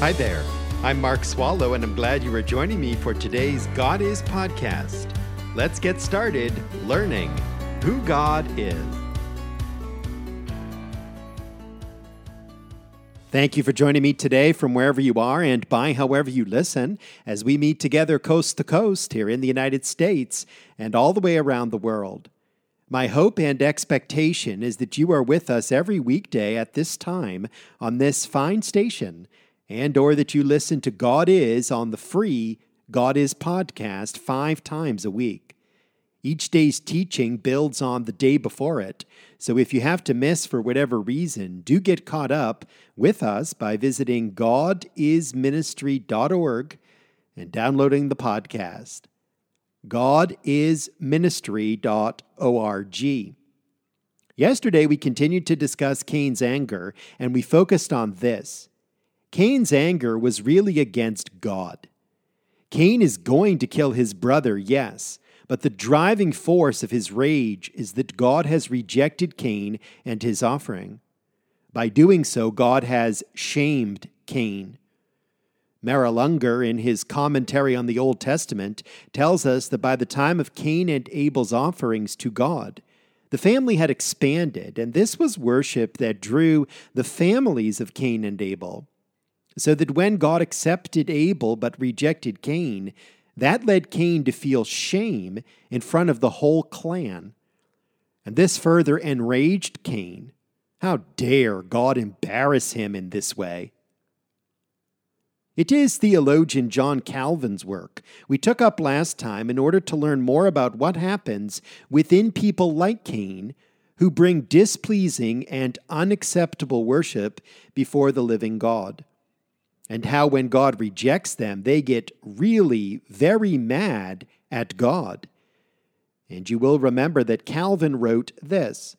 Hi there. I'm Mark Swallow, and I'm glad you are joining me for today's God Is podcast. Let's get started learning who God is. Thank you for joining me today from wherever you are and by however you listen as we meet together coast to coast here in the United States and all the way around the world. My hope and expectation is that you are with us every weekday at this time on this fine station and or that you listen to God Is on the free God Is podcast 5 times a week. Each day's teaching builds on the day before it, so if you have to miss for whatever reason, do get caught up with us by visiting godisministry.org and downloading the podcast. godisministry.org. Yesterday, we continued to discuss Cain's anger, and we focused on this. Cain's anger was really against God. Cain is going to kill his brother, yes, but the driving force of his rage is that God has rejected Cain and his offering. By doing so, God has shamed Cain. Merrill Unger, in his commentary on the Old Testament, tells us that by the time of Cain and Abel's offerings to God, the family had expanded, and this was worship that drew the families of Cain and Abel. So that when God accepted Abel but rejected Cain, that led Cain to feel shame in front of the whole clan. And this further enraged Cain. How dare God embarrass him in this way? It is theologian John Calvin's work we took up last time in order to learn more about what happens within people like Cain who bring displeasing and unacceptable worship before the living God. And how, when God rejects them, they get really very mad at God. And you will remember that Calvin wrote this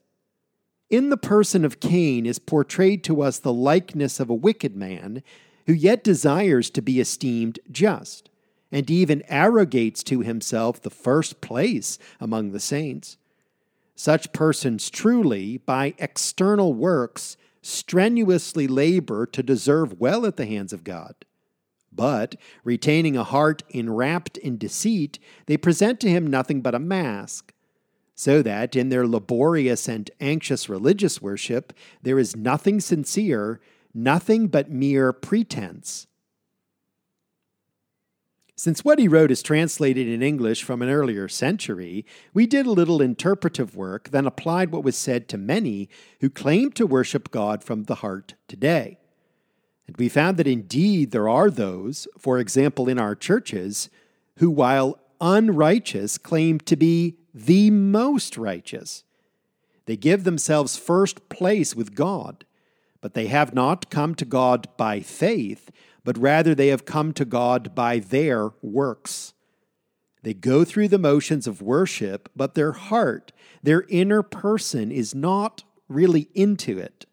In the person of Cain is portrayed to us the likeness of a wicked man who yet desires to be esteemed just, and even arrogates to himself the first place among the saints. Such persons truly, by external works, strenuously labor to deserve well at the hands of God. But, retaining a heart enwrapped in deceit, they present to him nothing but a mask, so that in their laborious and anxious religious worship there is nothing sincere, nothing but mere pretense. Since what he wrote is translated in English from an earlier century, we did a little interpretive work, then applied what was said to many who claim to worship God from the heart today. And we found that indeed there are those, for example, in our churches, who, while unrighteous, claim to be the most righteous. They give themselves first place with God but they have not come to God by faith, but rather they have come to God by their works. They go through the motions of worship, but their heart, their inner person, is not really into it.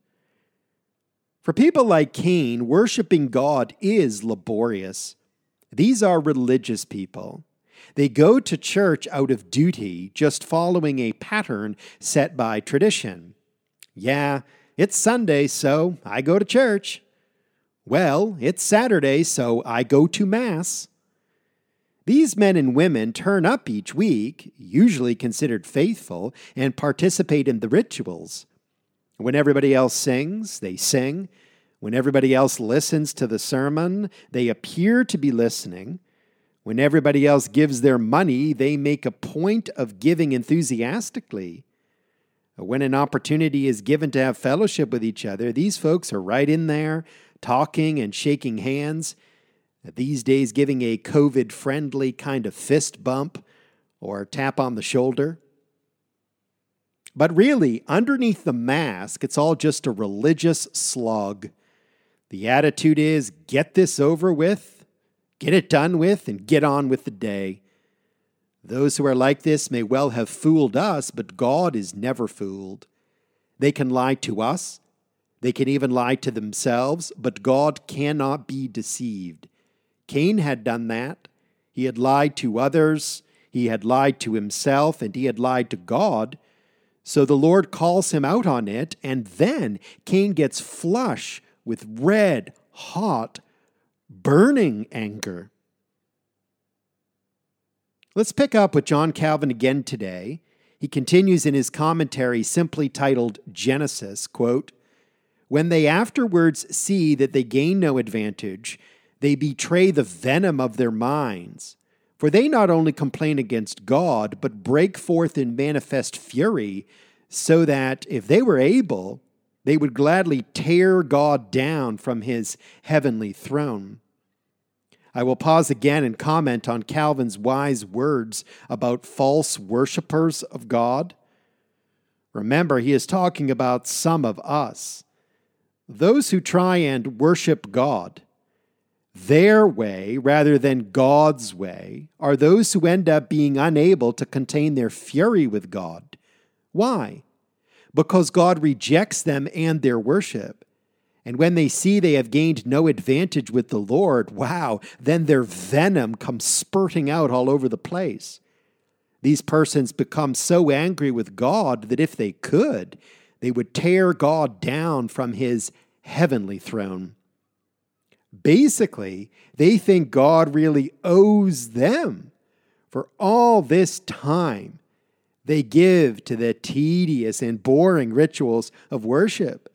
For people like Cain, worshiping God is laborious. These are religious people. They go to church out of duty, just following a pattern set by tradition. Yeah, it's Sunday, so I go to church. Well, it's Saturday, so I go to Mass. These men and women turn up each week, usually considered faithful, and participate in the rituals. When everybody else sings, they sing. When everybody else listens to the sermon, they appear to be listening. When everybody else gives their money, they make a point of giving enthusiastically. When an opportunity is given to have fellowship with each other, these folks are right in there talking and shaking hands. These days, giving a COVID friendly kind of fist bump or tap on the shoulder. But really, underneath the mask, it's all just a religious slog. The attitude is get this over with, get it done with, and get on with the day. Those who are like this may well have fooled us, but God is never fooled. They can lie to us, they can even lie to themselves, but God cannot be deceived. Cain had done that. He had lied to others, he had lied to himself, and he had lied to God. So the Lord calls him out on it, and then Cain gets flush with red, hot, burning anger. Let's pick up with John Calvin again today. He continues in his commentary simply titled Genesis, quote, When they afterwards see that they gain no advantage, they betray the venom of their minds. For they not only complain against God, but break forth in manifest fury, so that if they were able, they would gladly tear God down from his heavenly throne. I will pause again and comment on Calvin's wise words about false worshippers of God. Remember, he is talking about some of us. Those who try and worship God their way rather than God's way are those who end up being unable to contain their fury with God. Why? Because God rejects them and their worship. And when they see they have gained no advantage with the Lord, wow, then their venom comes spurting out all over the place. These persons become so angry with God that if they could, they would tear God down from his heavenly throne. Basically, they think God really owes them for all this time they give to the tedious and boring rituals of worship.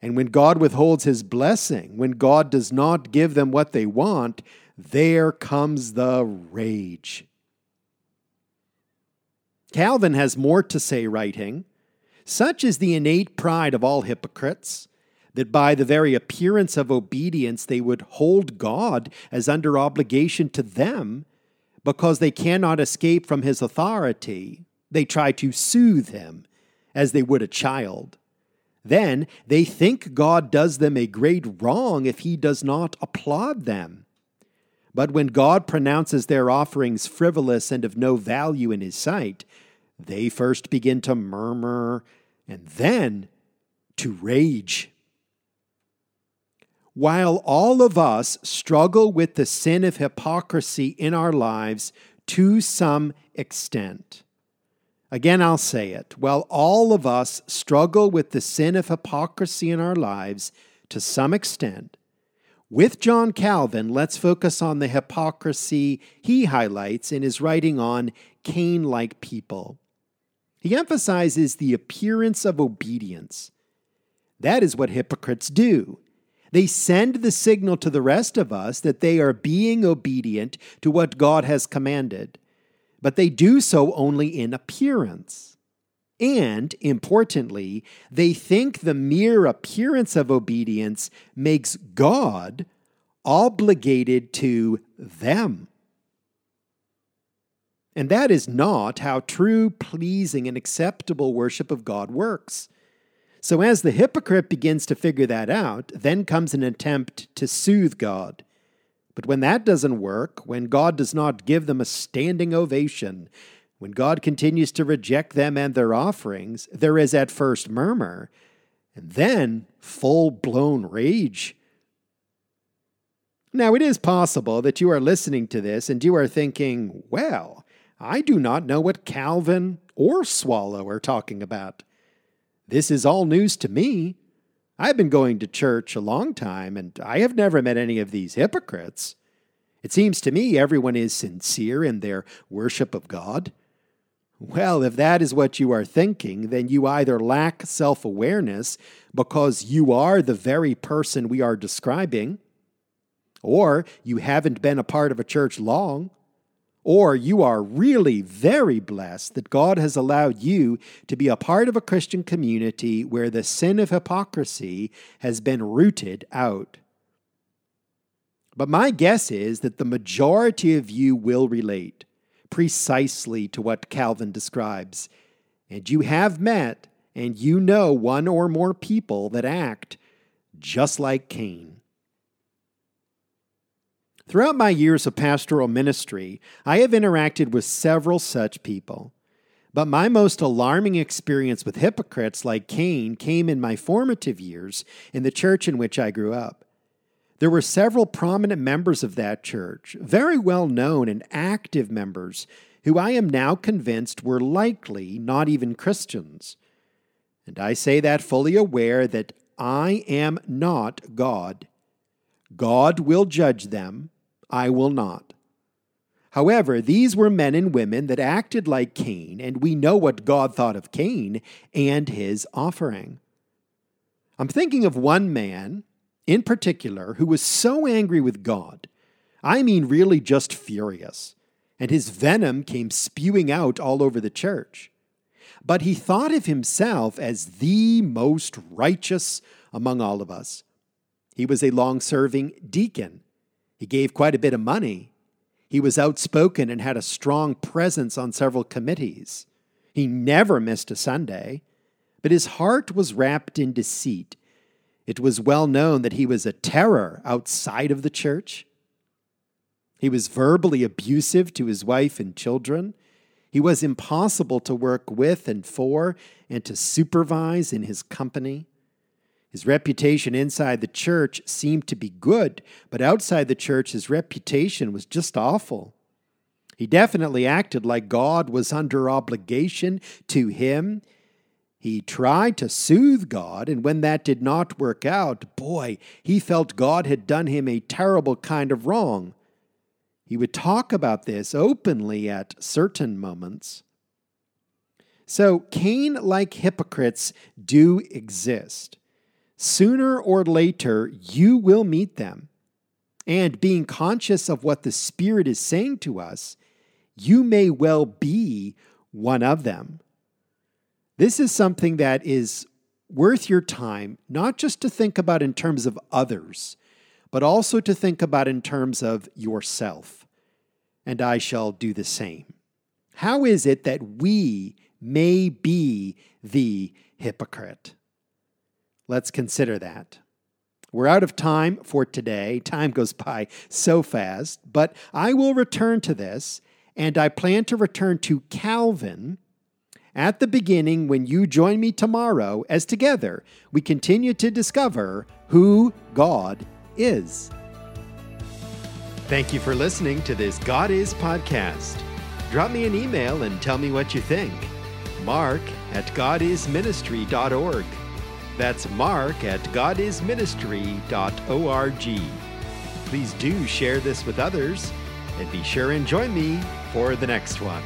And when God withholds his blessing, when God does not give them what they want, there comes the rage. Calvin has more to say, writing Such is the innate pride of all hypocrites that by the very appearance of obedience they would hold God as under obligation to them because they cannot escape from his authority. They try to soothe him as they would a child. Then they think God does them a great wrong if he does not applaud them. But when God pronounces their offerings frivolous and of no value in his sight, they first begin to murmur and then to rage. While all of us struggle with the sin of hypocrisy in our lives to some extent, again I'll say it, while all of us struggle with the sin of hypocrisy in our lives to some extent, with John Calvin, let's focus on the hypocrisy he highlights in his writing on Cain like people. He emphasizes the appearance of obedience. That is what hypocrites do. They send the signal to the rest of us that they are being obedient to what God has commanded, but they do so only in appearance. And, importantly, they think the mere appearance of obedience makes God obligated to them. And that is not how true, pleasing, and acceptable worship of God works. So, as the hypocrite begins to figure that out, then comes an attempt to soothe God. But when that doesn't work, when God does not give them a standing ovation, when God continues to reject them and their offerings, there is at first murmur, and then full blown rage. Now, it is possible that you are listening to this and you are thinking, well, I do not know what Calvin or Swallow are talking about. This is all news to me. I've been going to church a long time, and I have never met any of these hypocrites. It seems to me everyone is sincere in their worship of God. Well, if that is what you are thinking, then you either lack self awareness because you are the very person we are describing, or you haven't been a part of a church long, or you are really very blessed that God has allowed you to be a part of a Christian community where the sin of hypocrisy has been rooted out. But my guess is that the majority of you will relate precisely to what Calvin describes. And you have met and you know one or more people that act just like Cain. Throughout my years of pastoral ministry, I have interacted with several such people. But my most alarming experience with hypocrites like Cain came in my formative years in the church in which I grew up. There were several prominent members of that church, very well known and active members, who I am now convinced were likely not even Christians. And I say that fully aware that I am not God God will judge them, I will not. However, these were men and women that acted like Cain, and we know what God thought of Cain and his offering. I'm thinking of one man in particular who was so angry with God, I mean, really just furious, and his venom came spewing out all over the church. But he thought of himself as the most righteous among all of us. He was a long serving deacon. He gave quite a bit of money he was outspoken and had a strong presence on several committees. He never missed a Sunday, but his heart was wrapped in deceit. It was well known that he was a terror outside of the church. He was verbally abusive to his wife and children. He was impossible to work with and for and to supervise in his company. His reputation inside the church seemed to be good, but outside the church, his reputation was just awful. He definitely acted like God was under obligation to him. He tried to soothe God, and when that did not work out, boy, he felt God had done him a terrible kind of wrong. He would talk about this openly at certain moments. So, Cain like hypocrites do exist. Sooner or later, you will meet them. And being conscious of what the Spirit is saying to us, you may well be one of them. This is something that is worth your time, not just to think about in terms of others, but also to think about in terms of yourself. And I shall do the same. How is it that we may be the hypocrite? Let's consider that. We're out of time for today. Time goes by so fast, but I will return to this, and I plan to return to Calvin at the beginning when you join me tomorrow as together we continue to discover who God is. Thank you for listening to this God Is podcast. Drop me an email and tell me what you think. Mark at godisministry.org. That's mark at godisministry.org. Please do share this with others and be sure and join me for the next one.